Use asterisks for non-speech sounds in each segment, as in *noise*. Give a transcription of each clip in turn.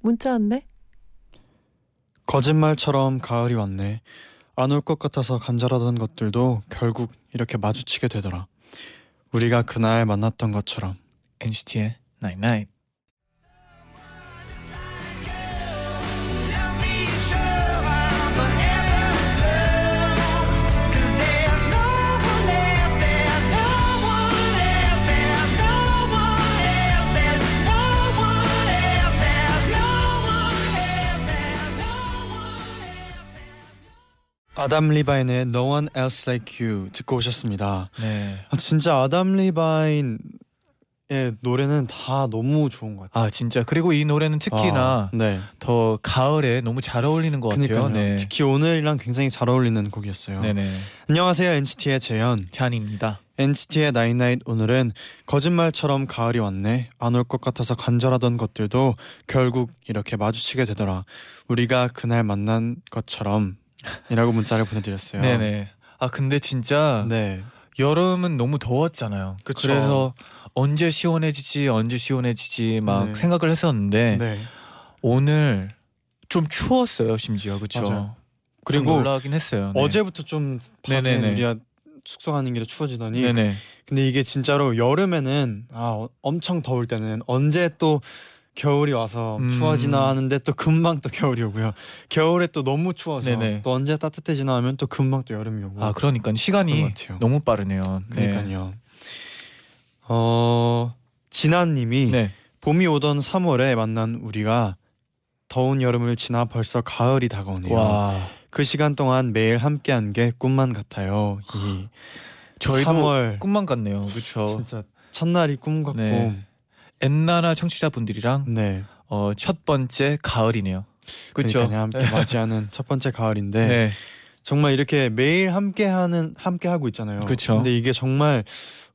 문자 왔네. 거짓말처럼 가을이 왔네. 안 올 것 같아서 간절하던 것들도 결국 이렇게 마주치게 되더라. 우리가 그날 만났던 것처럼. NCT의 Night Night. 아담 리바인의 No One Else Like You 듣고 오셨습니다. 네. 아, 진짜 아담 리바인의 노래는 다 너무 좋은 것 같아요. 아 진짜 그리고 이 노래는 특히나 아, 네. 더 가을에 너무 잘 어울리는 것 같아요. 그러니까요. 네. 특히 오늘이랑 굉장히 잘 어울리는 곡이었어요. 네네. 안녕하세요 NCT의 재현. 찬입니다. NCT의 나인나잇 오늘은 거짓말처럼 가을이 왔네 안 올 것 같아서 간절하던 것들도 결국 이렇게 마주치게 되더라 우리가 그날 만난 것처럼 이라고 문자를 보내드렸어요 네네. 아 근데 진짜 네 여름은 너무 더웠잖아요. 그쵸. 래서 언제 시원해지지 언제 시원해지지 막 네. 생각을 했었는데 네. 오늘 좀 추웠어요 심지어 그렇죠. 그리고 놀라긴 했어요. 네. 어제부터 좀 밤에 네네네. 우리가 숙소 가는 길에 추워지더니 네네. 근데 이게 진짜로 여름에는 아 어- 엄청 더울 때는 언제 또 겨울이 와서 음. 추워지나 하는데 또 금방 또 겨울이 오고요 겨울에 또 너무 추워서 네네. 또 언제 따뜻해지나 하면 또 금방 또 여름이 오고 아 그러니까 시간이. 너무 빠르네요. 네. 그러니까요. 어 진아님이 네. 봄이 오던 3월에 만난 우리가 더운 여름을 지나 벌써 가을이 다가오네요. 와 그 시간 동안 매일 함께한 게 꿈만 같아요. 이 저희도 3월 꿈만 같네요. 그렇죠. 진짜 첫날이 꿈 같고 네. 엔나나 청취자분들이랑 네. 어, 첫 번째 가을이네요. 그렇죠. 함께 맞이하는 첫 번째 가을인데 네. 정말 이렇게 매일 함께 하는 함께 하고 있잖아요. 그쵸. 근데 이게 정말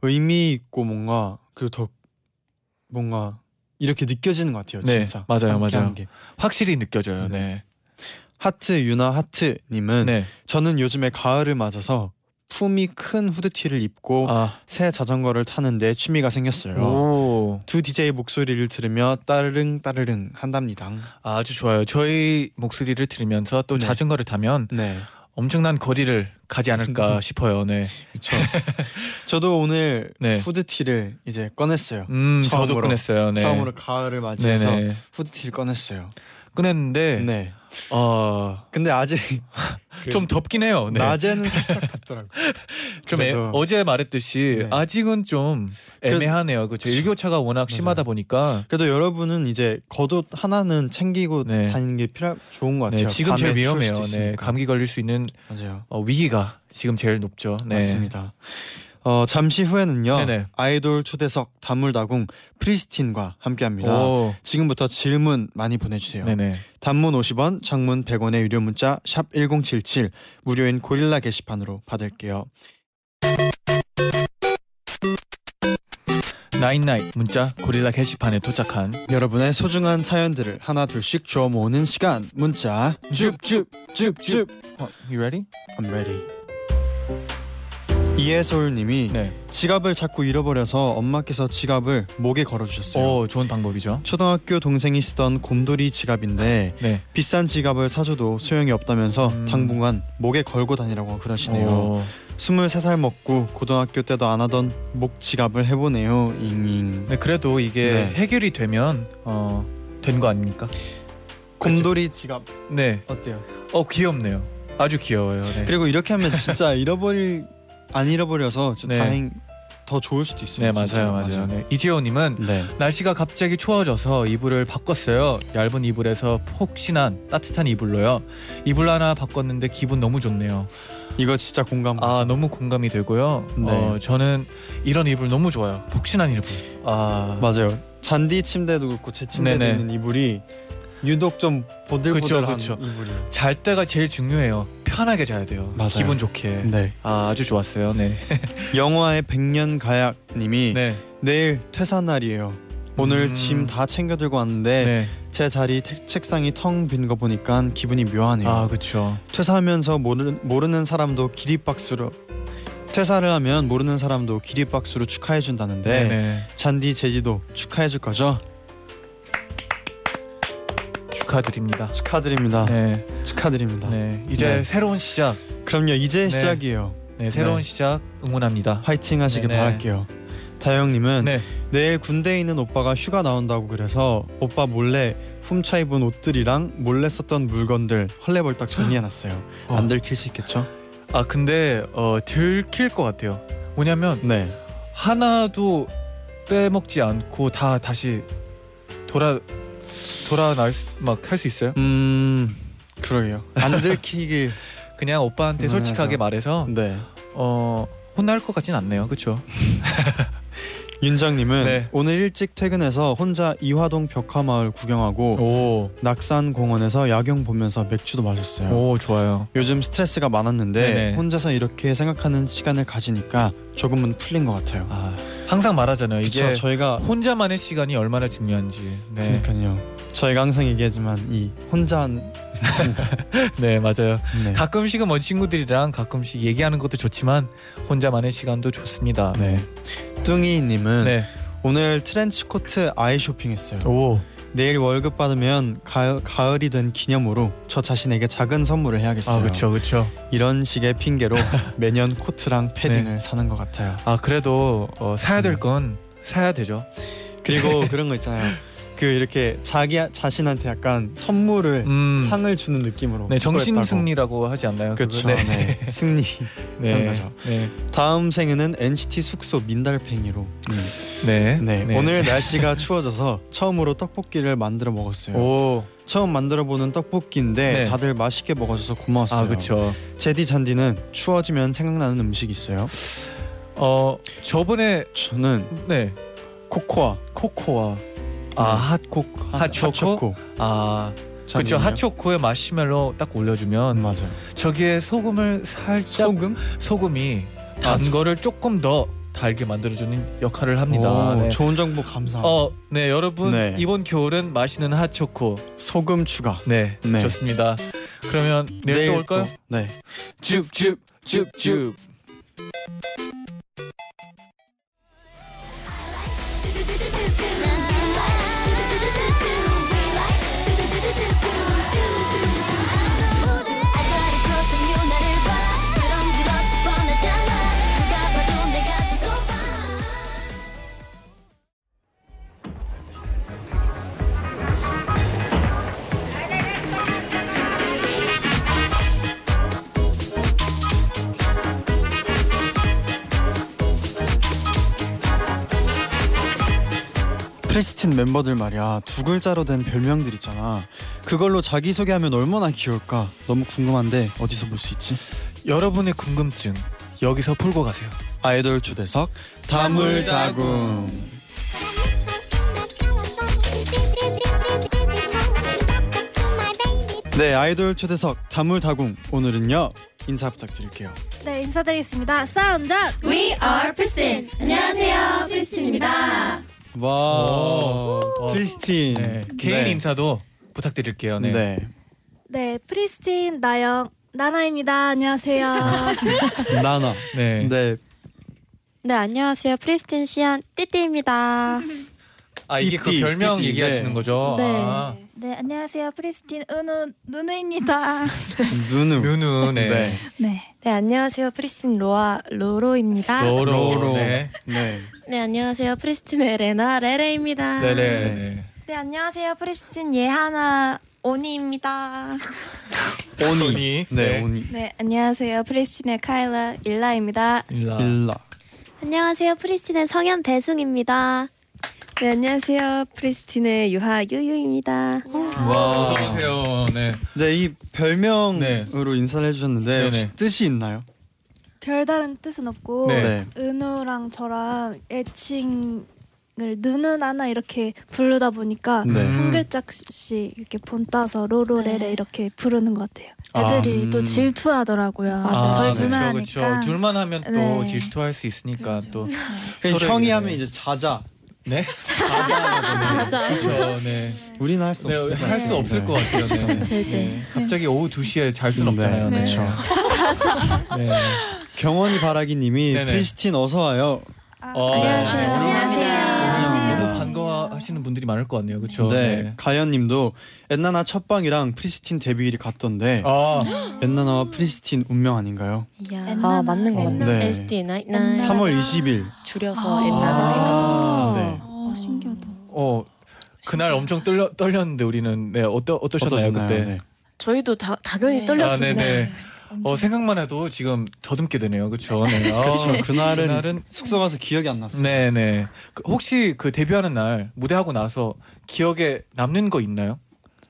의미 있고 뭔가 그리고 더 뭔가 이렇게 느껴지는 것 같아요. 네, 진짜 맞아요, 맞아요. 게. 확실히 느껴져요. 네. 네. 하트 유나 하트님은 네. 저는 요즘에 가을을 맞아서 품이 큰 후드티를 입고 아. 새 자전거를 타는데 취미가 생겼어요. 오. 두 DJ 목소리를 들으며 따르릉 따르릉 한답니다. 아주 좋아요. 저희 목소리를 들으면서 또 네. 자전거를 타면 네, 엄청난 거리를 가지 않을까 *laughs* 싶어요. 네. 그렇죠. 저도 오늘 네. 후드티를 이제 꺼냈어요. 음, 저도 처음으로. 꺼냈어요. 네. 처음으로 가을을 맞이해서 네네. 후드티를 꺼냈어요. 꺼냈는데 네. 어, 근데 아직 그 *laughs* 좀 덥긴 해요. 네. 낮에는 살짝 덥더라고. *laughs* 좀 애, 그래도- 어제 말했듯이 네. 아직은 좀 애매하네요. 그렇죠. 일교차가 워낙. 심하다 보니까 그래도 여러분은 이제 겉옷 하나는 챙기고 네. 다니는 게 필요 좋은 것 네, 같아요. 지금 밤에 제일 추울 위험해요. 수도 네, 있으니까. 감기 걸릴 수 있는 맞아요. 어, 위기가 지금 제일 높죠. 네. 맞습니다. 어, 잠시 후에는요 네네. 아이돌 초대석 다물다궁 프리스틴과 함께합니다. 오, 지금부터 질문 많이 보내주세요. 네네. 단문 50원, 장문 100원의 유료 문자 샵 #1077 무료인 고릴라 게시판으로 받을게요. 나인나잇 문자 고릴라 게시판에 도착한 여러분의 소중한 사연들을 하나 둘씩 주워 모으는 시간 문자 줍줍줍줍 어, You ready? I'm ready. 이해솔님이 네. 지갑을 자꾸 잃어버려서 엄마께서 지갑을 목에 걸어주셨어요. 오, 좋은 방법이죠. 초등학교 동생이 쓰던 곰돌이 지갑인데 네. 비싼 지갑을 사줘도 소용이 없다면서 음. 당분간 목에 걸고 다니라고 그러시네요. 오, 23살 먹고 고등학교 때도 안 하던 목 지갑을 해보네요. 잉잉. 네, 그래도 이게 네. 해결이 되면 어, 된 거 아닙니까? 곰돌이 지갑 네. 어때요? 어, 귀엽네요. 아주 귀여워요. 네. 그리고 이렇게 하면 진짜 *laughs* 잃어버릴 안 잃어버려서 네. 다행 더 좋을 수도 있어요. 네, 진짜. 맞아요. 맞아요. 네. 이지호님은 네. 날씨가 갑자기 추워져서 이불을 바꿨어요. 얇은 이불에서 폭신한 따뜻한 이불로요. 이불 하나 바꿨는데 기분 너무 좋네요. 이거 진짜 공감. 아 너무 공감이 되고요. 네. 어, 저는 이런 이불 너무 좋아요. 폭신한 이불. 아 맞아요. 잔디 침대도 그렇고 제 네네. 있는 이불이 유독 좀 보들보들한 그쵸, 그쵸. 이불이. 잘 때가 제일 중요해요. 편하게 자야 돼요. 맞아요. 기분 좋게. 네. 아, 아주 좋았어요. 네. *laughs* 영화의 백년 가약 님이 네. 내일 퇴사 날이에요. 오늘 음. 짐 다 챙겨 들고 왔는데 네. 제 자리 태- 책상이 텅 빈 거 보니까 기분이 묘하네요. 아, 그렇죠. 퇴사하면서 모르는, 모르는 사람도 기립박수로 퇴사를 하면 모르는 사람도 기립박수로 축하해 준다는데 네. 네. 잔디 제디도 축하해 줄 거죠? 축하드립니다. 축하드립니다. 네. 축하드립니다. 네. 이제 네. 새로운 시작. 그럼요. 이제 네. 시작이에요. 네, 새로운 네. 시작 응원합니다. 화이팅 하시길 네네. 바랄게요. 다영님은 네. 내일 군대에 있는 오빠가 휴가 나온다고 그래서 오빠 몰래 훔쳐 입은 옷들이랑 몰래 썼던 물건들 헐레벌떡 정리해놨어요. *laughs* 어. 안 들킬 수 있겠죠? 아, 근데 어 들킬 것 같아요. 뭐냐면 네. 하나도 빼먹지 않고 다 다시 돌아 돌아 날 막 할 수 있어요? 음 그러게요. 안 들키길. *laughs* 그냥 오빠한테. 솔직하게 말해서 네. 어 혼날 것 같진 않네요. 그렇죠? *laughs* 윤정님은 네. 오늘 일찍 퇴근해서 혼자 이화동 벽화마을 구경하고 오, 낙산 공원에서 야경 보면서 맥주도 마셨어요. 오 좋아요. 요즘 스트레스가 많았는데 네네. 혼자서 이렇게 생각하는 시간을 가지니까 조금은 풀린 것 같아요. 아 항상 말하잖아요. 이게 그쵸, 저희가 혼자만의 시간이 얼마나 중요한지. 네, 그러니까요. 저희가 항상 얘기하지만 이 혼자 *laughs* 네 맞아요. 네. 가끔씩은 뭐 친구들이랑 가끔씩 얘기하는 것도 좋지만 혼자만의 시간도 좋습니다. 네. 뚱이님은 네. 오늘 트렌치 코트 아이 쇼핑했어요. 오. 내일 월급 받으면 가, 가을 이 된 기념으로 저 자신에게 작은 선물을 해야겠어요. 아 그렇죠, 그렇죠. 이런 식의 핑계로 *laughs* 매년 코트랑 패딩을 사는 것 같아요. 아 그래도 어, 사야 네. 될건 사야 되죠. 그리고 그런 거 있잖아요. 그 이렇게 자기 자신한테 약간 선물을 음. 상을 주는 느낌으로 네 정신. 승리라고 하지 않나요? 그렇죠. 그거? 네. *laughs* 승리. 네. 거죠. 네. 다음 생에는 NCT 숙소 민달팽이로. 네. 네. 오늘 날씨가 추워져서 처음으로 떡볶이를 만들어 먹었어요. 오. 처음 만들어 보는 떡볶이인데 네. 다들 맛있게 먹어줘서 고마웠어요. 아 그렇죠. 제디 잔디는 추워지면 생각나는 음식 있어요? 어 저번에 저는 네 코코아, 코코아 아 핫코 핫초코 핫초코. 아 그렇죠? 핫초코에 마시멜로 딱 올려주면 음, 맞아요. 저기에 소금을 살짝 소금? 소금이 아, 단 거를 조금 더 달게 만들어주는 역할을 합니다. 오, 네. 좋은 정보 감사합니다. 어, 네 여러분 네. 이번 겨울은 마시는 핫초코. 소금 추가. 네, 네. 좋습니다. 그러면 내일 또 올까요? 네. 줍줍 줍줍. 프리스틴 멤버들 말이야 두 글자로 된 별명들 있잖아. 그걸로 자기 소개하면 얼마나 귀여울까? 너무 궁금한데 어디서 볼 수 있지? 여러분의 궁금증 여기서 풀고 가세요. 아이돌 초대석 다물다궁. 네 아이돌 초대석 다물다궁 오늘은요 인사 부탁드릴게요. 네 인사드리겠습니다. 사운드 We are Pristin. 안녕하세요, 프리스틴입니다. 와 오. 프리스틴 네, 개인 인사도 부탁드릴게요. 네. 네. 네 프리스틴 나영 나나입니다. 안녕하세요. *laughs* 나나 네. 네 네, 안녕하세요. 프리스틴 시연 띠띠입니다. 아 이게 그 띠띠, 별명 띠띠, 얘기하시는 네. 거죠? 네. 아, 네 안녕하세요 프리스틴 은우 누누입니다. 누누 누누 네. 네. 네 네, 안녕하세요. 프리스틴 로아 로로입니다. 로로. 로로 네. 네. 네, 안녕하세요. 프리스틴의 레나 레레입니다. 네네. 네. 네. 네 안녕하세요 프리스틴 예하나 오니입니다. *laughs* 오니 오니. 네 네. 오니 네 안녕하세요 프리스틴의 카일라 일라입니다. 일라. 일라 안녕하세요. 프리스틴의 성연 배숭입니다. 네, 안녕하세요. 프리스틴의 유하 유유입니다. 와. 어서 오세요. 네. 네, 이 별명으로 네. 인사를 해주셨는데 네네. 혹시 뜻이 있나요? 별다른 뜻은 없고 네. 네. 은우랑 저랑 애칭 누는 하나 이렇게 부르다 보니까 네. 한 글자씩 이렇게 본 따서 로로레레 네. 이렇게 부르는 것 같아요. 아, 애들이 음. 또 질투하더라고요. 맞아요. 저희 그쵸, 둘만 그쵸. 하니까. 둘만 하면 또 네. 질투할 수 있으니까 또 *laughs* 그냥 서로에게, 형이 네. 하면 이제 자자. 네. *laughs* 맞아. 그렇죠. 네. 우리는 할수 네, 없을 것할수 같아요. 없을 네. 것 같아요. 네. 제제. 네. 갑자기 오후 2시에 잘 수는 네, 없잖아요. 네. 그쵸. 네. 경원이 바라기님이 *laughs* 네네. 프리스틴 어서 와요. 어, 안녕하세요. 네, 안녕하세요. 너무 반가워하시는 분들이 많을 것 같네요. 그렇죠. 네. 가연님도 엔나나 첫방이랑 프리스틴 데뷔일이 같던데 아, 엔나나와 프리스틴 운명 아닌가요? 엔나나, 아 맞는 것 엔나나. 같네. 네. NCT night 엔나나. night 3월 20일. 줄여서 아. 옛날에. 네. 어, 신기하다. 어 그날 엄청 떨려 떨렸는데 우리는 네 어떠 어떠셨나요 어떠셨나요? 그때? 네. 저희도 다 당연히 네. 아, 떨렸습니다. 네네. 어 생각만 해도 지금 더듬게 되네요. 그렇죠. 네. 어, *laughs* 그쵸. 그날은, 그날은 숙소 가서 기억이 안 났어요. 네 네. 그 혹시 그 데뷔하는 날 무대하고 나서 기억에 남는 거 있나요?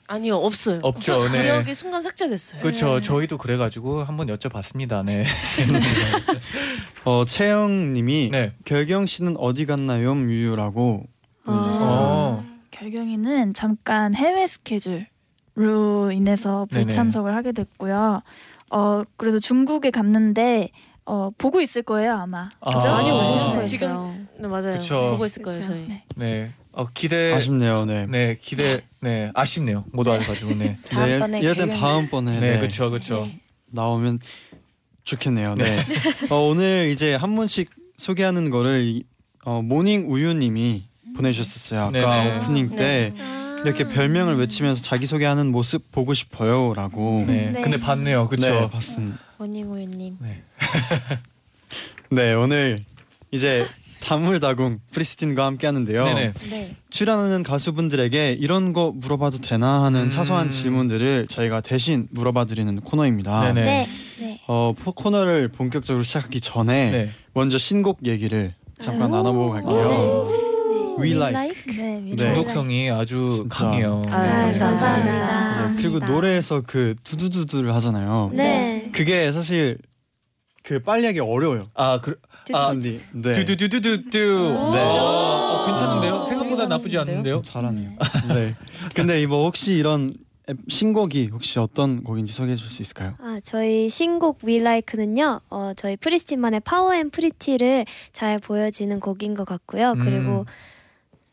아니요 없어요. 없죠, 네. 기억이 순간 삭제됐어요. 그렇죠. 저희도 그래가지고 한번 여쭤봤습니다. 네. *laughs* 어 채영님이 네. 결경 씨는 어디 갔나요, 유유라고. 보내주셨어요. 어. 결경이는 잠깐 해외 스케줄로 인해서. 불참석을 하게 됐고요. 어 그래도 중국에 갔는데 어 보고 있을 거예요 아마. 아. 그죠? 많이 보고 싶어 했어요. 지금 네 맞아요. 그쵸. 보고 있을 거예요 그쵸? 저희. 네. 네. 어 기대. 아쉽네요. 네. 네 기대. 네 아쉽네요. 못 와가지고 네. *laughs* 다음번에 네, 이럴 다음번에 네, 네, 그렇죠, 그렇죠. 나오면 좋겠네요. 네. *laughs* 어, 오늘 이제 한 분씩 소개하는 거를 이- 어, 모닝 우유님이 보내주셨었어요. 아까 네네. 오프닝 때 이렇게 별명을 외치면서 자기 소개하는 모습 보고 싶어요라고. 네. 네. 근데 봤네요. 네, 그렇죠. 봤습니다. 모닝우유님. *laughs* 네, 오늘 이제 다물다궁 프리스틴과 함께 하는데요. 네네. 네. 출연하는 가수분들에게 이런 거 물어봐도 되나 하는 음. 사소한 질문들을 저희가 대신 물어봐 드리는 코너입니다. 네네. 네. 네. 어, 포- 코너를 본격적으로 시작하기 전에 네. 먼저 신곡 얘기를 잠깐 오. 나눠보고 갈게요. We Like. 네. 네. 중독성이 아주 진짜. 강해요. 아, 감사합니다. 감사합니다. 네, 그리고 노래에서 그 두두두두를 하잖아요. 네. 그게 사실 그 빨리 하기 어려워요. 아, 그, 아, 네. 두두두두두두. 네. 어, 괜찮은데요? 생각보다 나쁘지 않는데요? 잘하네요. 네. 근데 이뭐 혹시 이런 앱- 신곡이 혹시 어떤 곡인지 소개해 줄 수 있을까요? 아, 저희 신곡 We Like는요. 어, 저희 프리스틴만의 power and pretty를 잘 보여지는 곡인 것 같고요. 음. 그리고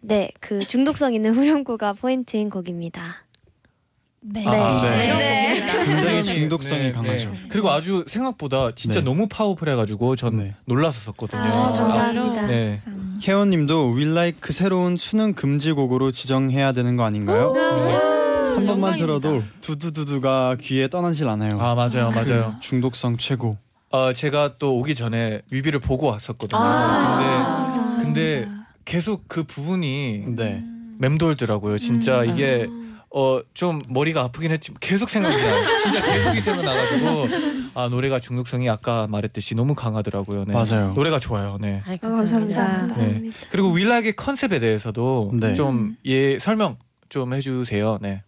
네, 그 중독성 있는 *laughs* 후렴구가 포인트인 곡입니다. 네. 아, 네. 네. 굉장히 중독성이 강하죠. 그리고 아주 생각보다 진짜 네. 너무 파워풀해가지고 전 네. 놀랐었거든요. 아, 감사합니다. 네. 혜원님도 We Like 새로운 수능 금지곡으로 지정해야 되는 거 아닌가요? 한 번만 들어도 두두두두가 귀에 떠나질 않아요. 아 맞아요, 맞아요. 중독성 최고. 어 제가 또 오기 전에 뮤비를 보고 왔었거든요. 아, 근데 근데 계속 그 부분이 네. 맴돌더라고요. 진짜 이게 어 좀 머리가 아프긴 했지만 계속 생각이 나요. *laughs* 진짜 계속 이 생각나가지고 아 노래가 중독성이 아까 말했듯이 너무 강하더라고요. 네. 맞아요. 노래가 좋아요. 네. 아이, 어, 감사합니다. 네. 감사합니다. 그리고 윌락의 컨셉에 대해서도 네. 좀예 설명 좀 해주세요. 네.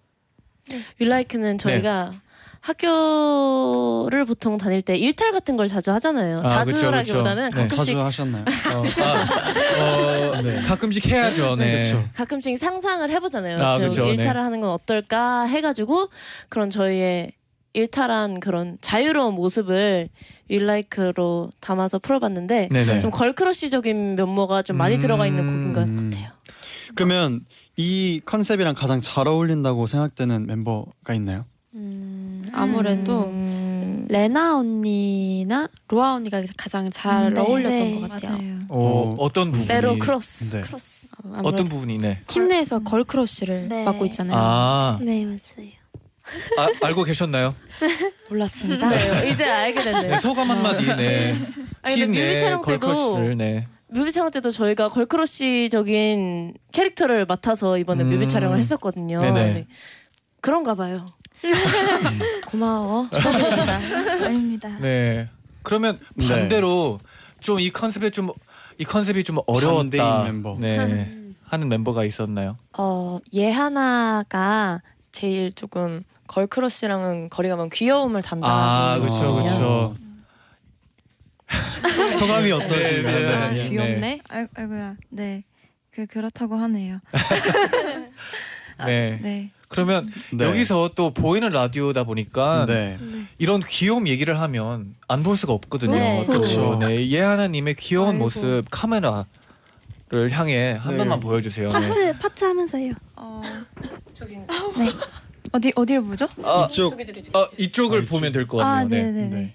윌라이크는 저희가 학교를 보통 다닐 때 일탈 같은 걸 자주 하잖아요. 아, 그쵸, 자주라기보다는 그쵸. 네. 가끔씩 자주 하셨나요? *laughs* 어, 아, 어, 네. 가끔씩 해야죠. 네. 그렇죠. 가끔씩 상상을 해보잖아요. 아, 그쵸, 네. 일탈을 하는 건 어떨까 해가지고 그런 저희의 일탈한 그런 자유로운 모습을 윌라이크로 담아서 풀어봤는데 네네. 좀 걸크러쉬적인 면모가 좀 많이 음. 들어가 있는 곡인 것 음. 같아요. 그러면 이 컨셉이랑 가장 잘 어울린다고 생각되는 멤버가 있나요? 음, 아무래도 음, 레나 언니나 로아 언니가 가장 잘 네. 어울렸던 네. 것 같아요. 어, 어떤 부분이 메로 크로스. 네. 크로스. 어떤 부분이 네. 팀 내에서 girl crush를 네. 맡고 있잖아요. 아, 네, 맞아요. 아 알고 계셨나요? *laughs* 몰랐습니다. 네, 이제 알게 됐네요. 네, 소감 한마디. 네. 아니, 근데 팀 뮤비 내 촬영 때도 girl crush를 네. 뮤비 촬영 때도 저희가 girl crush적인 캐릭터를 맡아서 이번에 음. 뮤비 촬영을 했었거든요. 네네. 네. 그런가 봐요. *laughs* 고마워. 축하드립니다. 아닙니다. 네. 그러면 네. 반대로 좀 이 컨셉에 좀 이 컨셉이 좀 어려웠다. 반대인 멤버. 네. 하는 멤버가 있었나요? 어 예하나가 제일 조금 걸크러쉬랑은 거리가 먼 귀여움을 아, 담당하고 그렇죠. 그렇죠. 소감이 네, 어떠신가요? 네, 아, 네. 귀엽네. 아이, 아이고야. 네. 그 그렇다고 하네요. *laughs* 네. 네. 그러면 네. 여기서 또 보이는 라디오다 보니까 네. 이런 귀여움 얘기를 하면 안 볼 수가 없거든요. 네. 또. 그렇죠. 네, 예하나님의 귀여운 아이고. 모습 카메라를 향해 한 네. 번만 보여주세요. 네. 파트 파트 하면서요. 어, 저기 *laughs* 어디 어디를 보죠? 아, 이쪽 저기 저기 저기. 아, 이쪽을 아, 이쪽. 보면 될것 아, 같네요. 네, 네. 네, 네.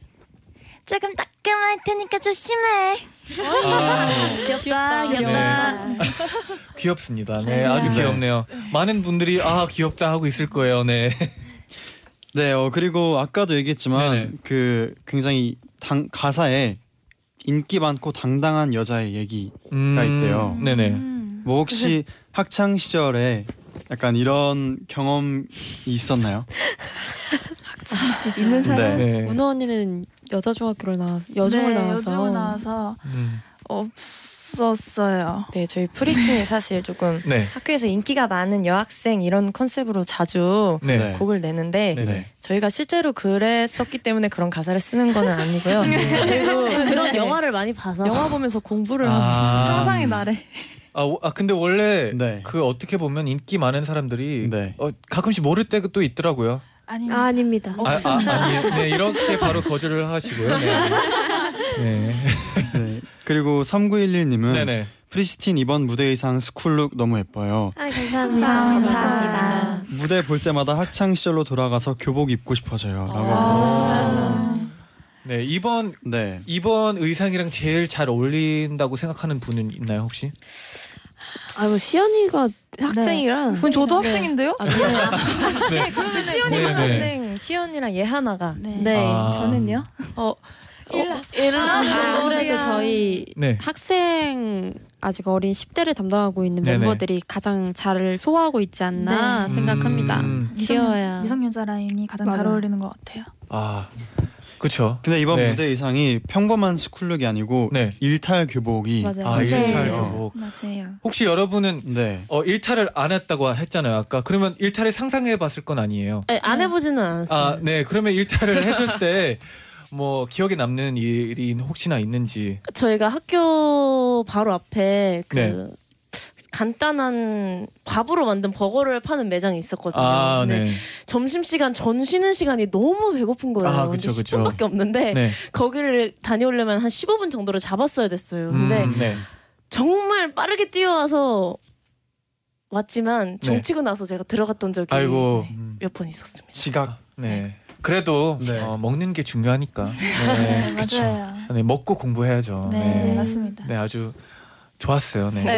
조금 따끔할 테니까 조심해. 아, 귀엽다, 귀엽다. *laughs* 귀엽습니다. 네, 아주 귀엽네요. 많은 분들이 아 귀엽다 하고 있을 거예요. 네. 네, 어, 그리고 아까도 얘기했지만 네네. 그 굉장히 당, 가사에 인기 많고 당당한 여자의 얘기 음, 있대요. 네네. 음. 뭐 혹시 학창 시절에 약간 이런 경험이 있었나요? *laughs* 있는 사람. 네. 은호 언니는 여자 중학교를 나와서 여중을 네, 나와서 여중을 나와서 음, 없었어요. 네 저희 프리스틴이 사실 조금 네. 학교에서 인기가 많은 여학생 이런 컨셉으로 자주 네. 네. 곡을 내는데 네네. 저희가 실제로 그랬었기 때문에 그런 가사를 쓰는 거는 아니고요. 저희도 그런 네. 영화를 많이 봐서 영화 보면서 공부를 하고 아, 상상의 나래. 아, 오- 아 근데 원래 네. 그 어떻게 보면 인기 많은 사람들이 네. 어, 가끔씩 모를 또 있더라고요. 아닙니다. 아, 아닙니다. 아, 아, 아니, 네 이렇게 바로 거절을 하시고요. 네. 네. 네. 그리고 3911님은 네네. 프리스틴 이번 무대 의상 스쿨룩 너무 예뻐요. 아 감사합니다. 감사합니다. 무대 볼 때마다 학창 시절로 돌아가서 교복 입고 싶어져요. 라고. 아. 네 이번 네. 이번 의상이랑 제일 잘 어울린다고 생각하는 분은 있나요 혹시? 아이고 시연이가 학생이라 그럼 저도 네. 학생인데요? 아, 그래요? *laughs* 네. 그러면 시연이가 네, 네. 학생 시연이랑 예하나가 네. 네. 아. 저는요? 어, 일라 아, 아무래도 저희 네. 학생 아직 어린 10대를 담당하고 있는 네네. 멤버들이 가장 잘 소화하고 있지 않나 네. 생각합니다. 음, 귀여워요. 미성년자 라인이 가장 잘 맞아요. 어울리는 것 같아요. 아 그렇죠. 근데 이번 네. 무대 의상이 평범한 스쿨룩이 아니고 네. 일탈 교복이 맞아요. 아 네. 일탈 맞아요. 교복. 맞아요. 혹시 여러분은 네. 어 일탈을 안 했다고 했잖아요 아까. 그러면 일탈을 상상해 봤을 건 아니에요. 네, 안 해보지는 않았어요. 아 네. 그러면 일탈을 했을 때. 뭐 기억에 남는 일이 혹시나 있는지 저희가 학교 바로 앞에 그 네. 간단한 밥으로 만든 버거를 파는 매장이 있었거든요. 아 근데 네. 점심 시간 전 쉬는 시간이 너무 배고픈 거예요. 아, 근데 그쵸, 그쵸. 10분밖에 없는데 네. 거기를 다녀오려면 한 15분 정도를 잡았어야 됐어요. 근데 음, 네. 정말 빠르게 뛰어와서 왔지만 네. 정치고 나서 제가 들어갔던 적이 네, 음, 몇번 있었습니다. 지각. 네. 그래도 네. 어, 먹는 게 중요하니까. 네, *laughs* 네. 맞아요. 네, 먹고 공부해야죠. 네, 맞습니다. 네, 아주 좋았어요. 네. *laughs*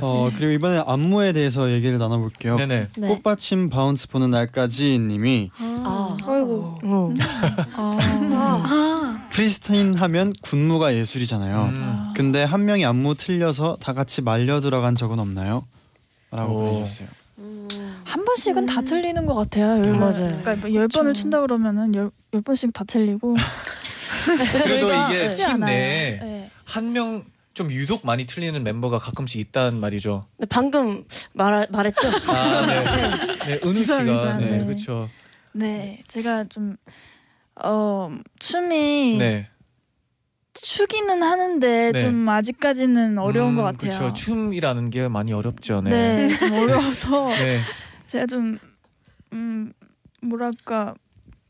어 그리고 이번에 안무에 대해서 얘기를 나눠볼게요. 네네. 네. 꽃받침 바운스 보는 날까지님이 아, 아이고. 어. 아, 프리스틴 하면 군무가 예술이잖아요. 음. 근데 한 명이 안무 틀려서 다 같이 말려 들어간 적은 없나요? 라고 오. 보내주셨어요. 한 번씩은 다 틀리는 것 같아요. 열, 맞아요. 그러니까 뭐열 번을 춘다 그러면은 열, 열 번씩 다 틀리고. *laughs* 그래도 이게 쉽지 팀 않아요. 내에 네. 한 명 좀 유독 많이 틀리는 멤버가 가끔씩 있단 말이죠. 근데 방금 말 말했죠? 아, *laughs* 네. 네, 은우 씨가 죄송합니다. 네, 네. 그렇죠. 네, 제가 좀 어, 춤이 네. 추기는 하는데 네. 좀 아직까지는 어려운 것 같아요. 그렇죠. 춤이라는 게 많이 어렵죠. 네. 네, 좀 *laughs* 어려워서 네. 제가 좀 음, 뭐랄까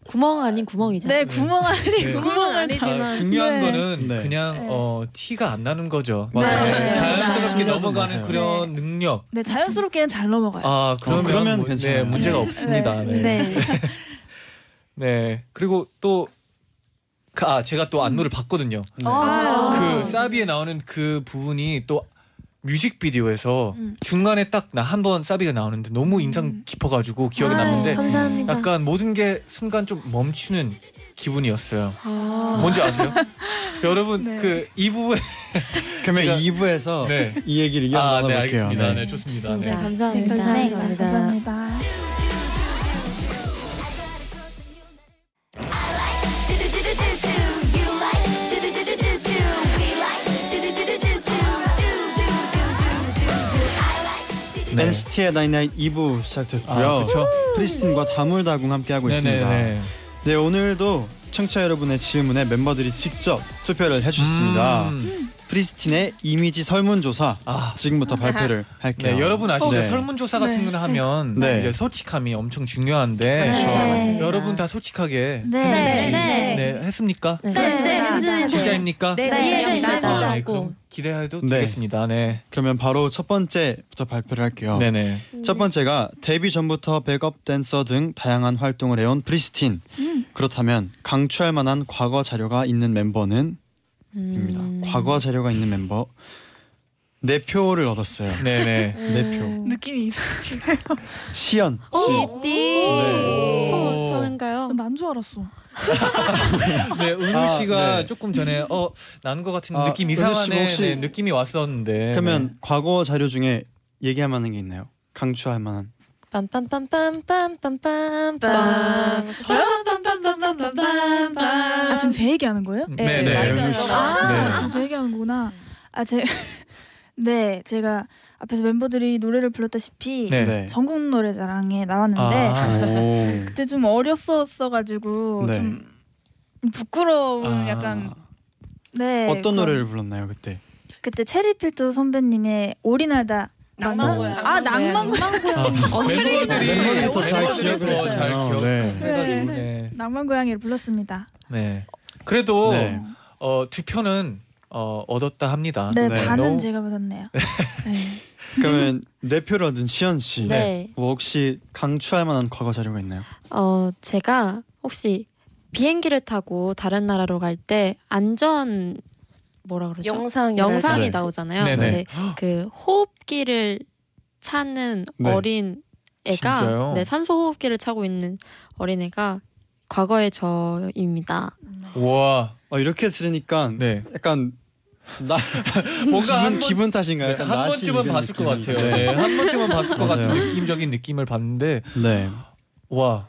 구멍 아닌 구멍이죠. 네 구멍 아니 네. 구멍은 아, 아니지만 중요한 네. 거는 네. 그냥 네. 어, 티가 안 나는 거죠. 맞아요. 네. 자연스럽게 맞아요. 넘어가는 맞아요. 그런 능력. 네 자연스럽게는 잘 넘어가요. 아 그러면, 그러면 뭐- 네, 괜찮아요. 문제가 없습니다. 네. 네. *laughs* 네. 그리고 또 그, 아, 제가 또 안무를 봤거든요. 아, 그 사비에 나오는 그 부분이 또 뮤직비디오에서 음. 중간에 딱 나 한 번 사비가 나오는데 너무 인상 깊어가지고 기억에 아, 남는데 감사합니다. 약간 모든 게 순간 좀 멈추는 기분이었어요. 아. 뭔지 아세요? *laughs* 여러분 네. 그이 부분 *laughs* 그러면 제가- 2부에서 네. 이 얘기를 이어서 아, 네 나눠볼게요. 알겠습니다. 네. 네, 좋습니다. 네, 네. 감사합니다. 감사합니다. 감사합니다. 네. NCT의 나인나잇 2부 시작됐고요. 아, 그렇죠. 프리스틴과 다물다궁 함께 하고 있습니다. 네네네. 네 오늘도 청취자 여러분의 질문에 멤버들이 직접 투표를 해주셨습니다. 음. 프리스틴의 이미지 설문조사 아. 지금부터 발표를 *laughs* 할게요. 네, 여러분 아시죠? 네. 설문조사 같은 네. 거 하면 네. 이제 솔직함이 엄청 중요한데 네. 네. 여러분 다 솔직하게 네. 네. 네. 네, 했습니까? 네. 네, 네. 진짜입니까? 네, 네, 진짜 네, 진짜 아, 네. 그럼 기대해도 네. 되겠습니다. 네. 그러면 바로 첫 번째부터 발표를 할게요. 네네. 첫 번째가 데뷔 전부터 백업 댄서 등 다양한 활동을 해온 프리스틴. 그렇다면 강추할 만한 과거 자료가 있는 멤버는 입니다. 음. 과거 자료가 있는 멤버 네 표를 얻었어요. 네네. 네 표. 느낌이 이상. 시연 씨. GD. 네. 저 저인가요? 난줄 알았어. *laughs* 네, 은우 아, 씨가 네. 조금 전에 어 난 것 같은 아, 느낌 이상하네 혹시- 네, 느낌이 왔었는데. 그러면 과거 자료 중에 얘기할 만한 게 있나요? 강추할 만한. 빰빰빰빰빰빰빰빰. 아 지금 제 얘기하는 거예요? 네, 네, 네. 은우 씨. 아 네. 지금 제 얘기하는 거구나. 아 제. *laughs* 네, 제가 앞에서 멤버들이 노래를 불렀다시피 네. 네. 전국 노래자랑에 나왔는데 아. 오. *laughs* 그때 좀 어렸었어가지고 네. 좀 부끄러운 아. 약간 네 어떤 노래를 불렀나요 그때? 그때 체리필터 선배님의 오리날다 낭만 맞나? 고양. 아 낭만 고양 아, 멤버들이 멤버들이 더잘 멤버들이 기억을 더잘 했어요. 기억. 네. 해가지고 네. 낭만 고양이를 불렀습니다. 네. 그래도 네. 어, 두 표는 어, 얻었다 합니다. 네, 네. 반은 너무- 제가 받았네요. *laughs* 네. 그러면 네 표를 얻은 시연 씨. 네. 뭐 혹시 강추할 만한 과거 자료가 있나요? 어 제가 혹시 비행기를 타고 다른 나라로 갈 때 안전 뭐라 그러죠? 영상 영상이 네. 나오잖아요. 네네. 근데 그 호흡기를 찾는 네. 어린 애가 진짜요? 네, 산소 호흡기를 차고 있는 어린 애가 과거의 저입니다. 와. 어, 이렇게 들으니까 네. 약간 나 *laughs* 뭔가 기분 한 번- 기분 탓인가요? 네, 약간 한 번쯤은 봤을 것. 같아요. 네. 한 번쯤은 봤을 것 같은. 느낌적인 느낌을 봤는데 네. 와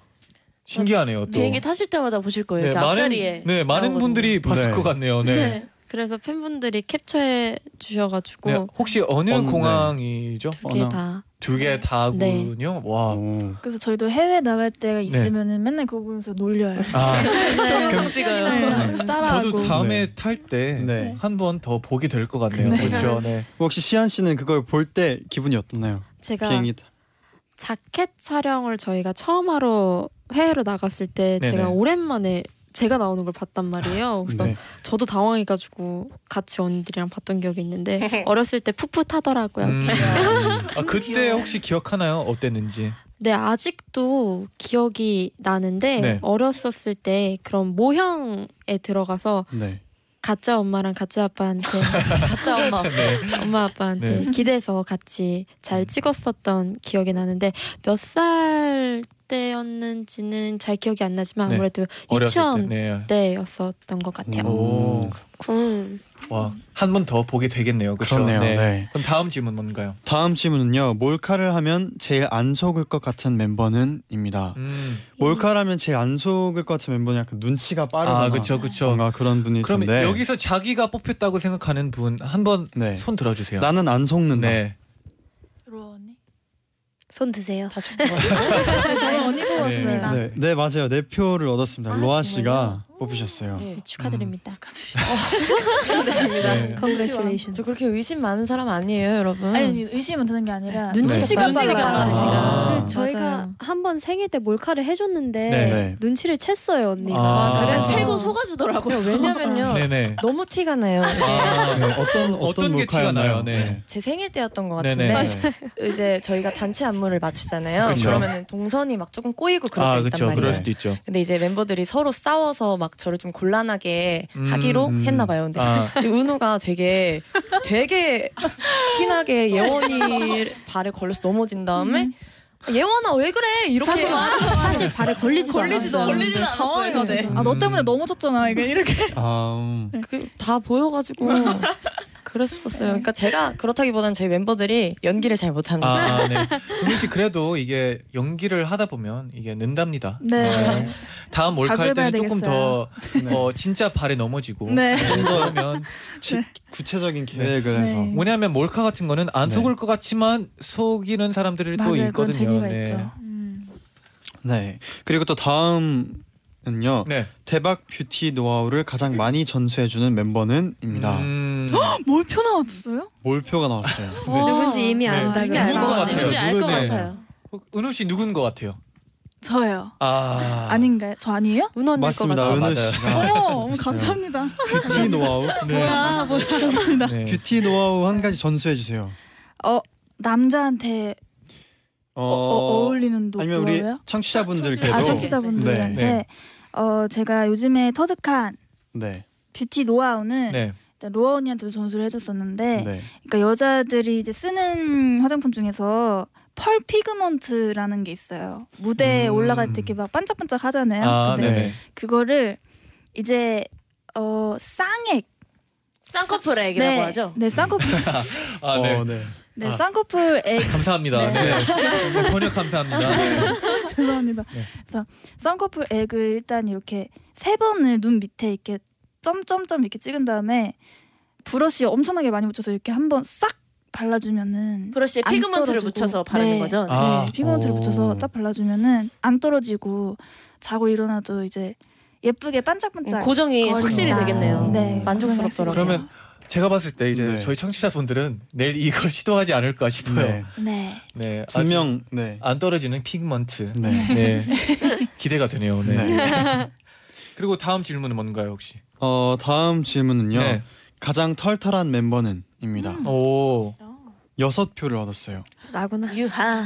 신기하네요. 또. 비행기 타실 때마다 보실 거예요. 네, 많은 앞자리에. 네 많은 나오거든요. 분들이 봤을 네. 것 같네요. 네. 그래서 팬분들이 캡처해 주셔가지고 네, 혹시 어느 어, 네. 공항이죠? 두 개 어느- 다. 두 개 다군요. 와. 오. 그래서 저희도 해외 나갈 때가 있으면은 맨날 그거 보면서 놀려요. 아, *laughs* 네, 네. 따라하고. 저도 다음에 네. 탈때 네. 한 번 더 보게 될 것 같네요. 네. 그렇죠. 네. 혹시 시연 씨는 그걸 볼 때 기분이 어떻나요? 제가 비행기 타- 자켓 촬영을 저희가 처음 하러 해외로 나갔을 때 네네. 제가 오랜만에 제가 나오는 걸 봤단 말이에요. 그래서 네. 저도 당황해가지고 같이 언니들이랑 봤던 기억이 있는데 *laughs* 어렸을 때 풋풋하더라고요. 음. 아, *laughs* 그때 혹시 기억하나요? 어땠는지? 네 아직도 기억이 나는데 네. 어렸었을 때 그런 모형에 들어가서 네. 가짜 엄마랑 가짜 아빠한테 *laughs* 가짜 엄마 엄마 아빠한테 네. 기대서 같이 잘 찍었었던 기억이 나는데 몇 살 때였는지는 잘 기억이 안 나지만 네. 아무래도 어렸을 2000 때. 네. 때였었던 것 같아요. 오. 군. 와, 한 번 더 보게 되겠네요. 그렇죠? 그렇네요. 네. 그럼 다음 질문 뭔가요? 다음 질문은요. 몰카를 하면 제일 안 속을 것 같은 멤버는입니다. 음. 몰카를 하면 제일 안 속을 것 같은 멤버는 약간 눈치가 빠르거나 아, 그렇죠. 그렇죠. 뭔가 그런 분일 그럼 텐데. 여기서 자기가 뽑혔다고 생각하는 분 한 번손 네. 들어 주세요. 나는 안 속는다. 네. 손 드세요. 다 *laughs* 저는 언니 뽑았습니다. 네, 네 맞아요. 네 표를 얻었습니다. 아, 로아? 씨가 뽑으셨어요. 네, 축하드립니다. 축하드립니다. *laughs* 네. Congratulations. 저 그렇게 의심 많은 사람 아니에요, 여러분. 아니 의심은 드는 게 아니라 눈치가. 빨라요. 눈치가. 아. 그 저희가 맞아요. 한번 생일 때 몰카를 해줬는데 네. 네. 눈치를 챘어요 언니가. 아. 맞아. 아. 최고 속아주더라고요. 왜냐면요. *laughs* 네네. 너무 티가 나요. 아, 네, 어떤 어떤 어떤 게 티가? 나요? 네. 제 생일 때였던 것. 같은데 이제 저희가 단체 안무를 맞추잖아요. 그쵸. 그러면은 동선이 막 조금 꼬이고 그럴 아, 때 그렇죠. 있단 말이에요. 그럴 수도 있죠. 근데 이제 멤버들이 서로 싸워서 막 저를 좀 곤란하게 음. 하기로 음. 했나 봐요. 근데 아, 은우가 되게 되게 티나게 예원이 발에 걸려서 넘어진 다음에 예원아 왜 그래 이렇게 사실 발에 걸리지도, 걸리지도. 걸리지도. 당황해가지고 네. 아너 때문에 넘어졌잖아 이게 이렇게 아, 음. 그다 보여가지고 그랬었어요. 그러니까 제가 그렇다기보다는 저희 멤버들이 연기를 잘 못합니다. 아, 네. *laughs* 은우 씨 그래도 이게 연기를 하다 보면 이게 는답니다. 네. 다음 몰카 자주 할 해봐야 때는 조금 더 어, 진짜 발에 넘어지고 네. 좀 그러면 치- 구체적인 계획을 해서 네. 뭐냐면 몰카 같은 거는 안 네. 속을 것 같지만 속이는 사람들이 또 맞아요. 그건 있거든요. 재미가 네. 있죠. 음. 네 그리고 또 다음은 는 네. 대박 뷰티 노하우를 가장 많이 전수해주는 멤버는입니다. 음, *gasps* 몰표 나왔어요? 몰표가 나왔어요. 누군지 이미 네. 안다 누군 것 같아요. 같아요? 이제 알것 누군- 네. 같아요. 어, 은우 씨 누군 것 같아요? 저요. 아 아닌가요? 저 아니에요? 은우일 것 맞습니다. 같아요. 아, 은우 맞아요. 씨가 어머, 어머 감사합니다. 뷰티 노하우 *laughs* 뭐야 뭐야 감사합니다. 네. 뷰티 노하우 한 가지 전수해 주세요. 어 남자한테 어, 어, 어, 어울리는 노, 아니면 우리 노하우요? 청취자분들께도 아 청취자분들한테 네. 어 제가 요즘에 터득한 네. 뷰티 노하우는 네. 로아 언니한테도 전수를 해줬었는데 네. 그러니까 여자들이 이제 쓰는 화장품 중에서 pearl pigment라는 게 있어요. 무대에 음. 올라갈 때 이렇게 막 반짝반짝 하잖아요. 아 근데 네네. 그거를 이제 어 쌍액 쌍꺼풀액이라고 네, 하죠. 네 쌍꺼풀 *laughs* 아 네. 어, 네. 네 아. 쌍꺼풀 액 감사합니다. 네. 네, 번역 감사합니다. 네. *laughs* 죄송합니다. 네. 그래서 쌍꺼풀 액을 일단 이렇게 세 번을 눈 밑에 이렇게 점점점 이렇게 찍은 다음에 브러쉬 엄청나게 많이 묻혀서 이렇게 한번 싹 발라주면은 브러쉬에 안 pigment를. 묻혀서 바르는 네. 거죠. 아. 네, pigment를 오. 묻혀서 딱 발라주면은 안 떨어지고 자고 일어나도 이제 예쁘게 반짝반짝 고정이 거린다. 확실히 되겠네요. 네, 만족스럽더라고요. 그러면 제가 봤을 때 이제 네. 저희 청취자분들은 내일 이걸 *laughs* 시도하지 않을까 싶어요. 네. 네. 네. 분명 네. 안 떨어지는 피그먼트. 네. 네. 기대가 되네요. 네. 네. *laughs* 그리고 다음 질문은 뭔가요 혹시? 어 다음 질문은요. 네. 가장 털털한 멤버는 입니다. 오. 여섯 표를 얻었어요. 나구나. 유하.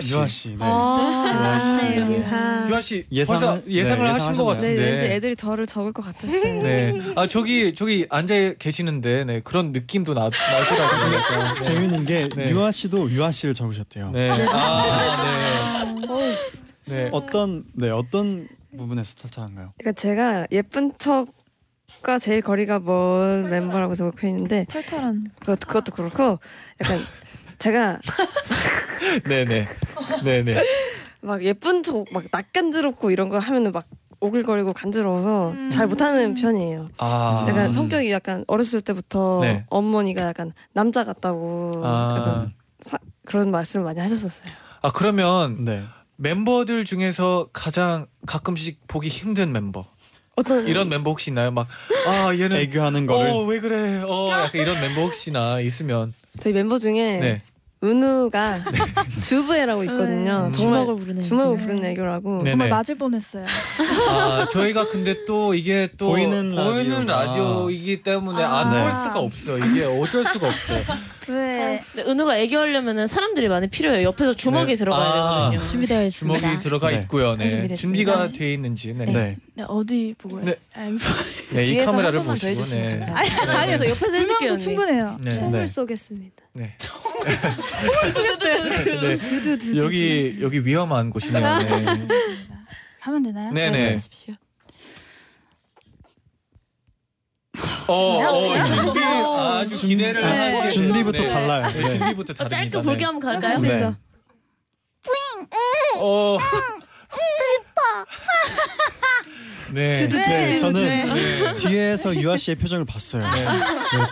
씨. 유아 씨. 네. 아, 네. 유하. 유아 씨 예상을- 벌써 예상을 네, 하신 것? 같은데. 네, 왠지 애들이 저를 적을 것 같았어요. 네. 아 저기 저기 앉아 계시는데 네 그런 느낌도 나 나더라고요. 약간. 네. 재밌는 게 네. 유아 씨도 유아 씨를 적으셨대요. 네. 아 네. 네. 어떤 네 어떤 부분에서 털털한가요? 그러니까 제가 예쁜 척과 제일 거리가 먼 멤버라고 생각해 있는데 털털한. 그것, 그것도 그렇고 약간 제가 *laughs* 네네. 네네. 막 예쁜 척 막 낯간지럽고 이런 거 하면은 막 오글거리고 간지러워서 음. 잘 못하는 편이에요. 아. 약간 음. 성격이 약간 어렸을 때부터 네. 어머니가 약간 남자 같다고 아. 약간 사, 그런 말씀을 많이 하셨었어요. 아 그러면 네. 멤버들 중에서 가장 가끔씩 보기 힘든 멤버 어떤 이런 멤버 혹시 있나요? 막 아 얘는 애교하는 거를 어왜 그래? 어 약간 이런 멤버 혹시나 있으면 저희 멤버 중에 네. 은우가 *laughs* 주부애라고 있거든요. 음. 정말 주먹을 부르는. 주먹을 부르는 애교라고. 네. 정말 네네. 맞을 뻔했어요. 아 저희가 근데 또 이게 또 보이는 보이는 라디오가. 라디오이기 때문에 아. 안볼 네. 수가 없어. 이게 어쩔 수가 없어. 왜? 근데 은우가 애교하려면은 사람들이 많이 필요해요. 옆에서 주먹이 네. 들어가야 아. 되거든요. 준비되어 있습니다. 주먹이 들어가 네. 있고요. 네. 준비됐습니다. 준비가 돼 있는지. 네. 네. 네. 네, 어디 보고요? 네. 아, 이거 이 뒤에서 카메라를 한 번만 더 보시고. 해주시면 네. 감사합니다. 네. 아니, 저 옆에서 두 해줄게요. 명도 언니. 충분해요. 네. 춤을 네. 쏘겠습니다. 네. 네. 네. 여기 여기 위험한 곳이네요. 네. 하면 되나요? 네 네. 하십시오. 어, 어 준비 아주 기대를 네. 하게 준비부터 네. 달라요. 네, 네. 준비부터 어, 다릅니다. 짧게 볼게 한번 갈까요? 할수 네. 있어. 어. *laughs* 네. 네, 저는 네. 뒤에서 유아 씨의 표정을 봤어요. 네.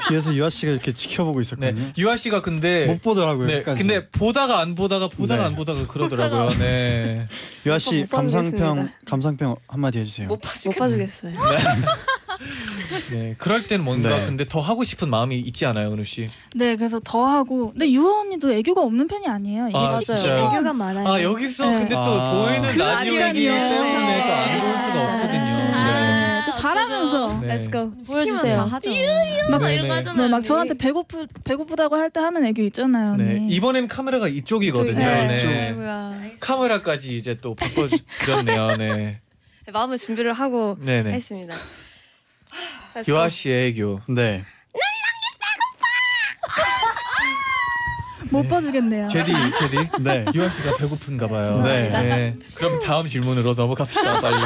뒤에서 유아 씨가 이렇게 지켜보고 네. 있었거든요. 유아 씨가 근데 못 보더라고요. 네. 끝까지. 근데 보다가 안 보다가 보다가 네. 안 보다가 그러더라고요. 네. 유아 씨 못. 감상평 감상평 한마디 해주세요. 못. 봐주겠어요. 네. 그럴 땐 뭔가 네. 근데 더 하고 싶은 마음이 있지 않아요, 은우 씨? 네, 그래서 더 하고. 근데 유아 언니도 애교가 없는 편이 아니에요. 이게 아, 시- 진짜요? 애교가 많아요. 아 여기서 네. 근데 또 아. 보이는 그 라디오이기 라디오니까. 때문에 또 안 볼 수가 아. 없거든요. 또 잘하면서. 네. Let's go. 보여주세요. 막, 네, 이런 거 네. 하잖아요. 네, 막 언니. 저한테 배고프 배고프다고 할 때 하는 애교 있잖아요. 네. 언니. 이번엔 카메라가 이쪽이거든요. 네, 네. 카메라까지 이제 또 바꿔드렸네요. 네. 마음의 준비를 하고 네네. 했습니다. Let's 유아. 씨의 애교. 네. 못 봐주겠네요. 제디, 제디. 네. 유아 씨가 배고픈가 봐요. 죄송합니다. 네. 그럼 다음 질문으로 넘어갑시다. 빨리.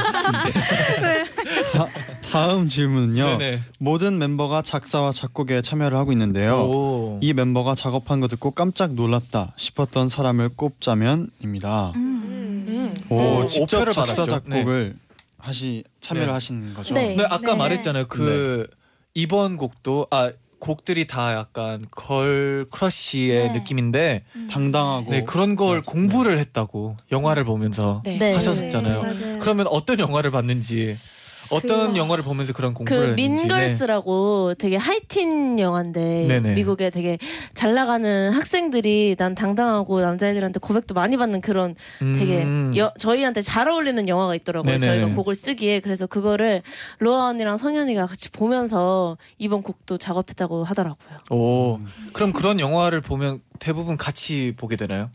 다, 다음 질문은요. 네네. 모든 멤버가 작사와 작곡에 참여를 하고 있는데요. 오. 이 멤버가 작업한 거 듣고 깜짝 놀랐다 싶었던 사람을 꼽자면입니다. 음. 오, 오, 직접 오페를 작사 받았죠. 작곡을 하시 참여를 네. 하신 거죠? 네. 네, 아까 네. 말했잖아요. 그 이번 곡도 아 곡들이 다 약간 걸 크러쉬의 네. 느낌인데 당당하고 네 그런 걸 맞아. 공부를 했다고 영화를 보면서 네. 네. 하셨었잖아요. 맞아요. 그러면 어떤 영화를 봤는지 어떤 그- 영화를 보면서 그런 그 공부를 네. 민걸스라고 되게 하이틴 영화인데 네네. 미국에 되게 잘 나가는 학생들이 난 당당하고 남자애들한테 고백도 많이 받는 그런 되게 음. 여- 저희한테 잘 어울리는 영화가 있더라고요. 네네. 저희가 곡을 쓰기에 그래서 그거를 로아 언니랑 성현이가 같이 보면서 이번 곡도 작업했다고 하더라고요. 오 그럼 그런 영화를 보면 대부분 같이 보게 되나요?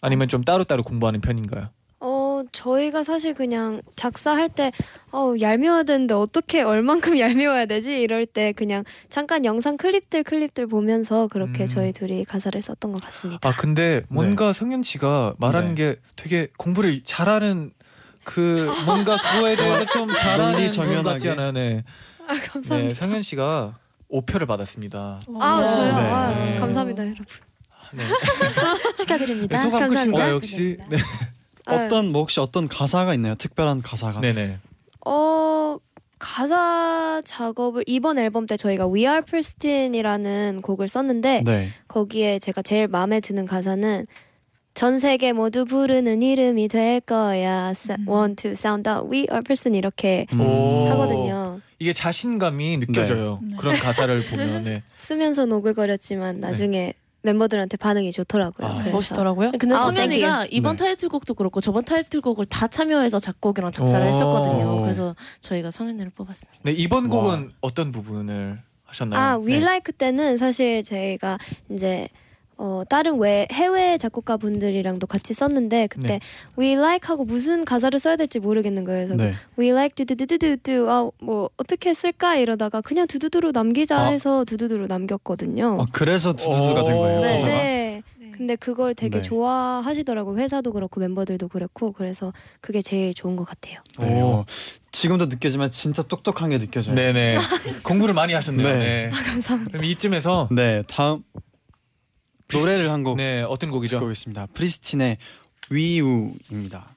아니면 좀 따로따로 공부하는 편인가요? 어 저희가 사실 그냥 작사할 때 어, 얄미워야 되는데 어떻게 얼만큼 *laughs* 얄미워야 되지 이럴 때 그냥 잠깐 영상 클립들 클립들 보면서 그렇게 음. 저희 둘이 가사를 썼던 것 같습니다. 아 근데 뭔가 성현 씨가 말하는 네. 게 되게 공부를 잘하는 그 *laughs* 뭔가 그거에 대해서 좀 잘하는 분. 같지 않아요? 네. 아, 감사합니다. 네, 성현 씨가 5표를 받았습니다. 아 저요? 네. 아, 네. 감사합니다 여러분. 네. *laughs* 축하드립니다. 소감 감사합니다. 끝인가요 혹시? 네. 어떤 뭐 혹시 어떤 가사가 있나요? 특별한 가사가. 네네. 어 가사 작업을 이번 앨범 때 저희가 We Are Pristin이라는 곡을 썼는데 네. 거기에 제가 제일 마음에 드는 가사는 전 세계 모두 부르는 이름이 될 거야. 음. One, two, sound out. We are person 이렇게 음. 오. 하거든요. 이게 자신감이 느껴져요. 네. 그런 가사를 보면. 네. *laughs* 쓰면서 노글거렸지만 나중에 멤버들한테 반응이 좋더라고요. 아, 그래서 멋있더라고요. 근데 아, 성현이가 이번 네. 타이틀곡도 그렇고 저번 타이틀곡을 다 참여해서 작곡이랑 작사를 오. 했었거든요. 그래서 저희가 성현이를 뽑았습니다. 네 이번 와. 곡은 어떤 부분을 하셨나요? 아, We 네. Like 때는 사실 제가 이제 어, 다른 외 해외 작곡가 분들이랑도 같이 썼는데 그때 네. We Like 하고 무슨 가사를 써야 될지 모르겠는 거예요. 그래서 네. We Like 두두두두두 아뭐 어떻게 쓸까 이러다가 그냥 두두두로 남기자 아. 해서 두두두로 남겼거든요. 아, 그래서 두두두가 된 거예요. 오. 네. 가사가. 네. 네. 근데 그걸 되게 네. 좋아하시더라고요. 회사도 그렇고 멤버들도 그렇고 그래서 그게 제일 좋은 것 같아요. 네, 오. 어, 지금도 느껴지만 진짜 똑똑한 게 느껴져요. 네네. *laughs* 공부를 많이 하셨네요. 네. 네. 감사합니다. 그럼 이쯤에서 네, 다음 노래를 한곡 네 어떤 곡이죠? 듣고 오겠습니다. 프리스틴의 위우입니다.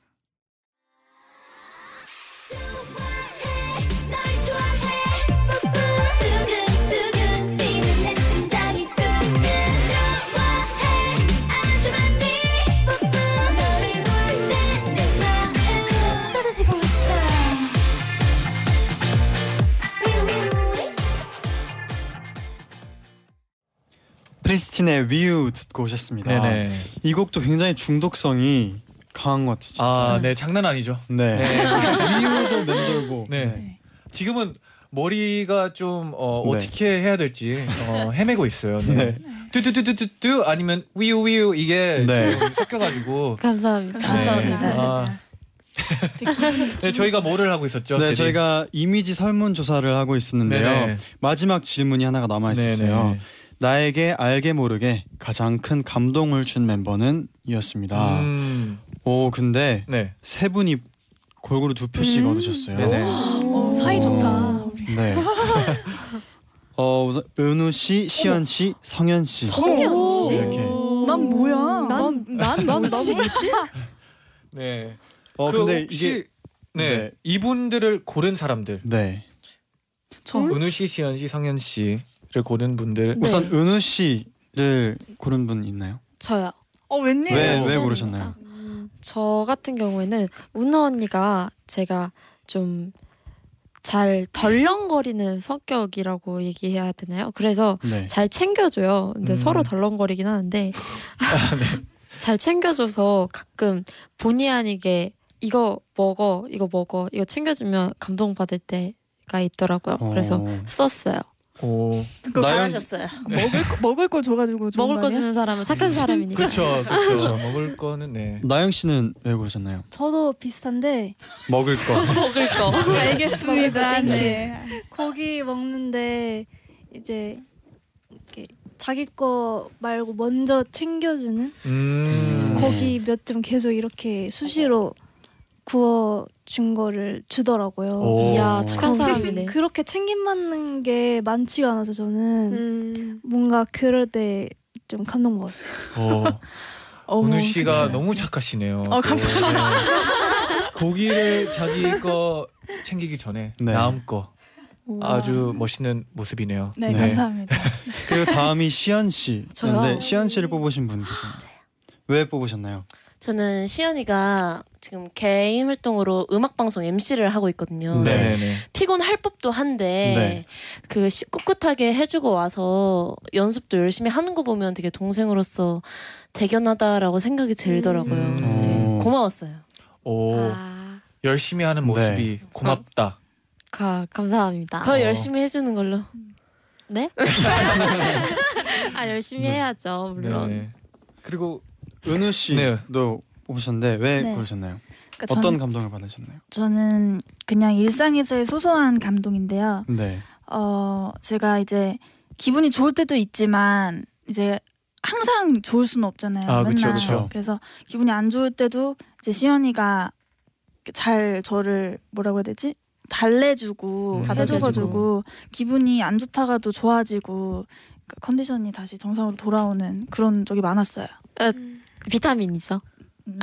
프리스틴의 위우 듣고 오셨습니다. 네네. 이 곡도 굉장히 중독성이 강한 것 같아요. 진짜. 아, 네 장난 아니죠. 네. 네. *laughs* 위우도 맴돌고. 네. 지금은 머리가 좀 어, 네. 어떻게 해야 될지 어, 헤매고 있어요. 네. 네. 뚜뚜뚜뚜뚜 아니면 위우 위우 이게 네. 섞여가지고 감사합니다. 감사합니다. 아. 네, 저희가 뭐를 하고 있었죠? 네, 제디? 저희가 이미지 설문 조사를 하고 있었는데요. 네네. 마지막 질문이 하나가 남아 있었어요. 네네. 나에게 알게 모르게 가장 큰 감동을 준 멤버는 이었습니다. 음, 오, 근데 네. 세 분이 골고루 두 표씩 음. 얻으셨어요. 네네. 어, 사이 좋다. 네. 어, 우선 은우 씨, 시연 씨, 성현 씨. 성현 씨. 이렇게. 난 뭐야? 난난 뭐지? 네. 어, 그 근데 혹시 이게 네, 네. 이분들을 고른 사람들 네. 저 은우 씨, 시연 씨, 성현 씨 를 고른 분들 네. 우선 은우 씨를 고른 분 있나요? 저요. 어 웬일이에요? 왜, 왜 시연입니다. 고르셨나요? 음, 저 같은 경우에는 운호 언니가 제가 좀 잘 덜렁거리는 성격이라고 얘기해야 되나요? 그래서 네. 잘 챙겨줘요. 근데 음. 서로 덜렁거리긴 하는데 *laughs* 잘 챙겨줘서 가끔 본의 아니게 이거 먹어, 이거 먹어, 이거 챙겨주면 감동 받을 때가 있더라고요. 그래서 어. 썼어요. 오. 그거 나연- 잘하셨어요. 먹을 거, 먹을 걸 줘가지고 좋은 먹을 거? 주는 사람은 착한 사람이니까. 그렇죠. 그렇죠. *laughs* 먹을 거는 네. 나영 씨는 왜 고르셨나요? 저도 비슷한데 먹을 거. *laughs* 먹을 거. *laughs* 알겠습니다. Thank you. 네. 고기 먹는데 이제 이렇게 자기 거 말고 먼저 챙겨주는 음. 고기 몇 점 계속 이렇게 수시로 구워 준 거를 주더라고요. 오. 이야 착한 사람이네. 그렇게 챙김 받는 게 많지가 않아서 저는 음. 뭔가 그럴 때 좀 감동 먹었어요. 오. *laughs* 어머, 은우 씨가. 너무 착하시네요. 어, 감사합니다. 네. 고기를 자기 거 챙기기 전에 네. 다음 거 아주 멋있는 모습이네요. 네, 네. 감사합니다. 그리고 다음이 시연 씨. 저요? 네, 시연 씨를 뽑으신 분 계세요. 왜 뽑으셨나요? 저는 시연이가 지금 개인 활동으로 음악 방송 MC를 하고 있거든요. 네. 네네네. 피곤할 법도 한데 네. 그 시- 꿋꿋하게 해주고 와서 연습도 열심히 하는 거 보면 되게 동생으로서 대견하다라고 생각이 들더라고요. 음. 오. 고마웠어요. 오 아, 열심히 하는 모습이 고맙다. 가, 감사합니다. 더 어. 열심히 해주는 걸로. 네? *laughs* 아 열심히 해야죠 물론. 네. 그리고 은우 네. 씨도 뽑으셨는데 왜 네. 고르셨나요? 그러니까 어떤 전, 감동을 받으셨나요? 저는 그냥 일상에서의 소소한 감동인데요. 네. 어, 제가 이제 기분이 좋을 때도 있지만 이제 항상 좋을 수는 없잖아요. 아, 맨날. 그쵸, 그쵸. 그래서 기분이 안 좋을 때도 이제 시연이가 잘 저를 뭐라고 해야 되지? 달래주고 음. 해줘가지고 기분이 안 좋다가도 좋아지고 그 컨디션이 다시 정상으로 돌아오는 그런 적이 많았어요. 비타민이죠. 네,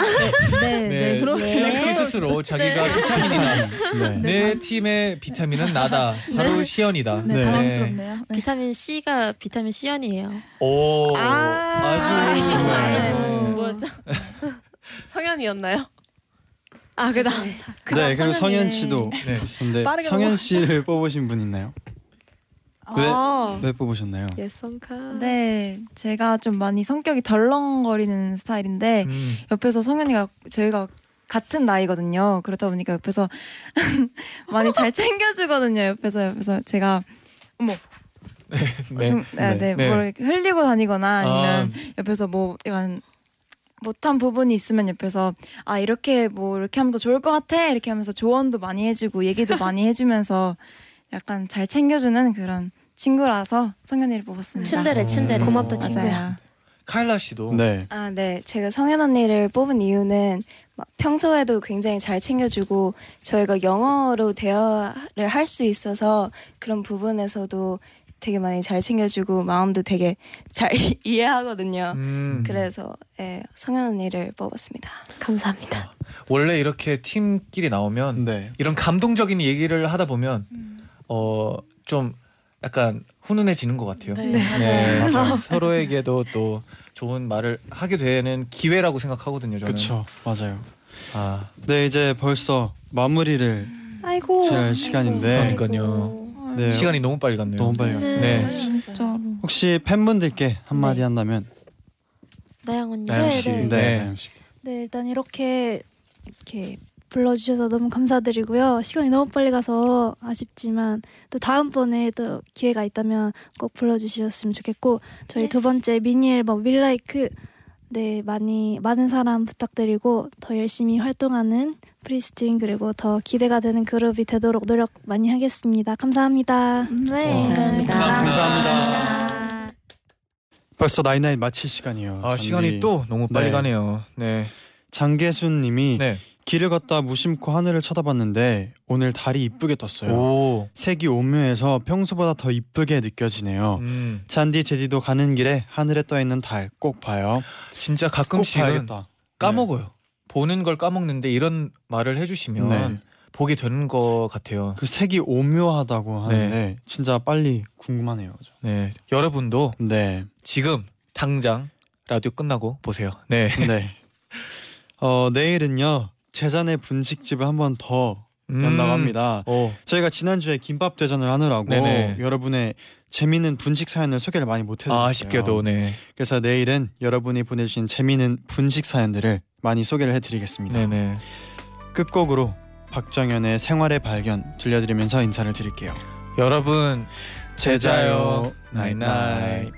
네, 네, 그렇게 시연 씨 스스로 자기가 비타민이다. 네. 내 팀의 비타민은 나다. 바로 시연이다. 네, 네. 당황스럽네요. 네. 비타민 C가 비타민 C연이에요. 오 아. 네. 뭐였죠? *laughs* 성현이었나요? 아 그다. 네, 그리고 성현 씨도 네. 계신데 빠르게 성현 씨를 뽑으신 분 있나요? 왜? 아. 왜 뽑으셨나요? 예성카. 네, 제가 좀 많이 성격이 덜렁거리는 스타일인데 음. 옆에서 성현이가 저희가 같은 나이거든요. 그렇다 보니까 옆에서 *laughs* 많이 잘 챙겨주거든요. 옆에서 옆에서 제가 어머 네. 좀, 네, 네, 네. 뭘 이렇게 흘리고 다니거나 아니면 아, 옆에서 뭐 약간 못한 부분이 있으면 옆에서 아 이렇게 뭐 이렇게 하면 더 좋을 것 같아 이렇게 하면서 조언도 많이 해주고 얘기도 많이 해주면서 약간 잘 챙겨주는 그런 친구라서 성현이를 뽑았습니다. 친데레 친데레. 고맙다, 친구. 맞아요. 카일라 씨도 네. 아, 네. 제가 성현 언니를 뽑은 이유는 막 평소에도 굉장히 잘 챙겨주고 저희가 영어로 대화를 할 수 있어서 그런 부분에서도 되게 많이 잘 챙겨주고 마음도 되게 잘 *laughs* 이해하거든요. 음. 그래서 예, 성현 언니를 뽑았습니다. 감사합니다. 원래 이렇게 팀끼리 나오면 네. 이런 감동적인 얘기를 하다 보면 어좀 약간 훈훈해지는 것 같아요. 네, 네, *laughs* 서로에게도 또 좋은 말을 하게 되는 기회라고 생각하거든요. 저는. 그렇죠. 맞아요. 아, 네, 이제 벌써 마무리를 아이고. 할 시간인데 그러니까요. 네. 시간이 너무 빨리 갔네요. 너무 빨리 갔어요. 네. 진짜로. 혹시 팬분들께 한마디 한다면 나영 언니. 나영 씨. 네, 네, 네. 나영 씨. 네, 일단 이렇게 이렇게 불러주셔서 너무 감사드리고요. 시간이 너무 빨리 가서 아쉽지만 또 다음번에 또 기회가 있다면 꼭 불러주셨으면 좋겠고 저희 두 번째 미니 앨범 윌라이크 네 많이 많은 사랑 부탁드리고 더 열심히 활동하는 프리스틴 그리고 더 기대가 되는 그룹이 되도록 노력 많이 하겠습니다. 감사합니다. 네, 감사합니다. 감사합니다. 벌써 나인나인 마칠 시간이에요. 아, 잔디. 시간이 또 너무 빨리 네. 가네요. 네. 장계순 님이 네. 길을 걷다 무심코 하늘을 쳐다봤는데 오늘 달이 이쁘게 떴어요. 오. 색이 오묘해서 평소보다 더 이쁘게 느껴지네요. 음. 잔디 제디도 가는 길에 하늘에 떠 있는 달 꼭 봐요. 진짜 꼭 가끔씩은 봐야겠다. 까먹어요. 보는 걸 까먹는데 이런 말을 해주시면 네. 보게 되는 것 같아요. 그 색이 오묘하다고 하는데 진짜 빨리 궁금하네요. 네. 여러분도 네. 지금 당장 라디오 끝나고 보세요. 네. 네. *laughs* 어 내일은요 제잔의 분식집을 한 번더 음. 연다고 합니다. 오. 저희가 지난주에 김밥 대전을 하느라고 네네. 여러분의 재미있는 분식 사연을 소개를 많이 못 해드렸어요. 아, 아쉽게도 네. 그래서 내일은 여러분이 보내주신 재미있는 분식 사연들을 많이 소개를 해드리겠습니다. 네네. 끝곡으로 박정현의 생활의 발견 들려드리면서 인사를 드릴게요. 여러분 제자요 제자요. 나잇나잇.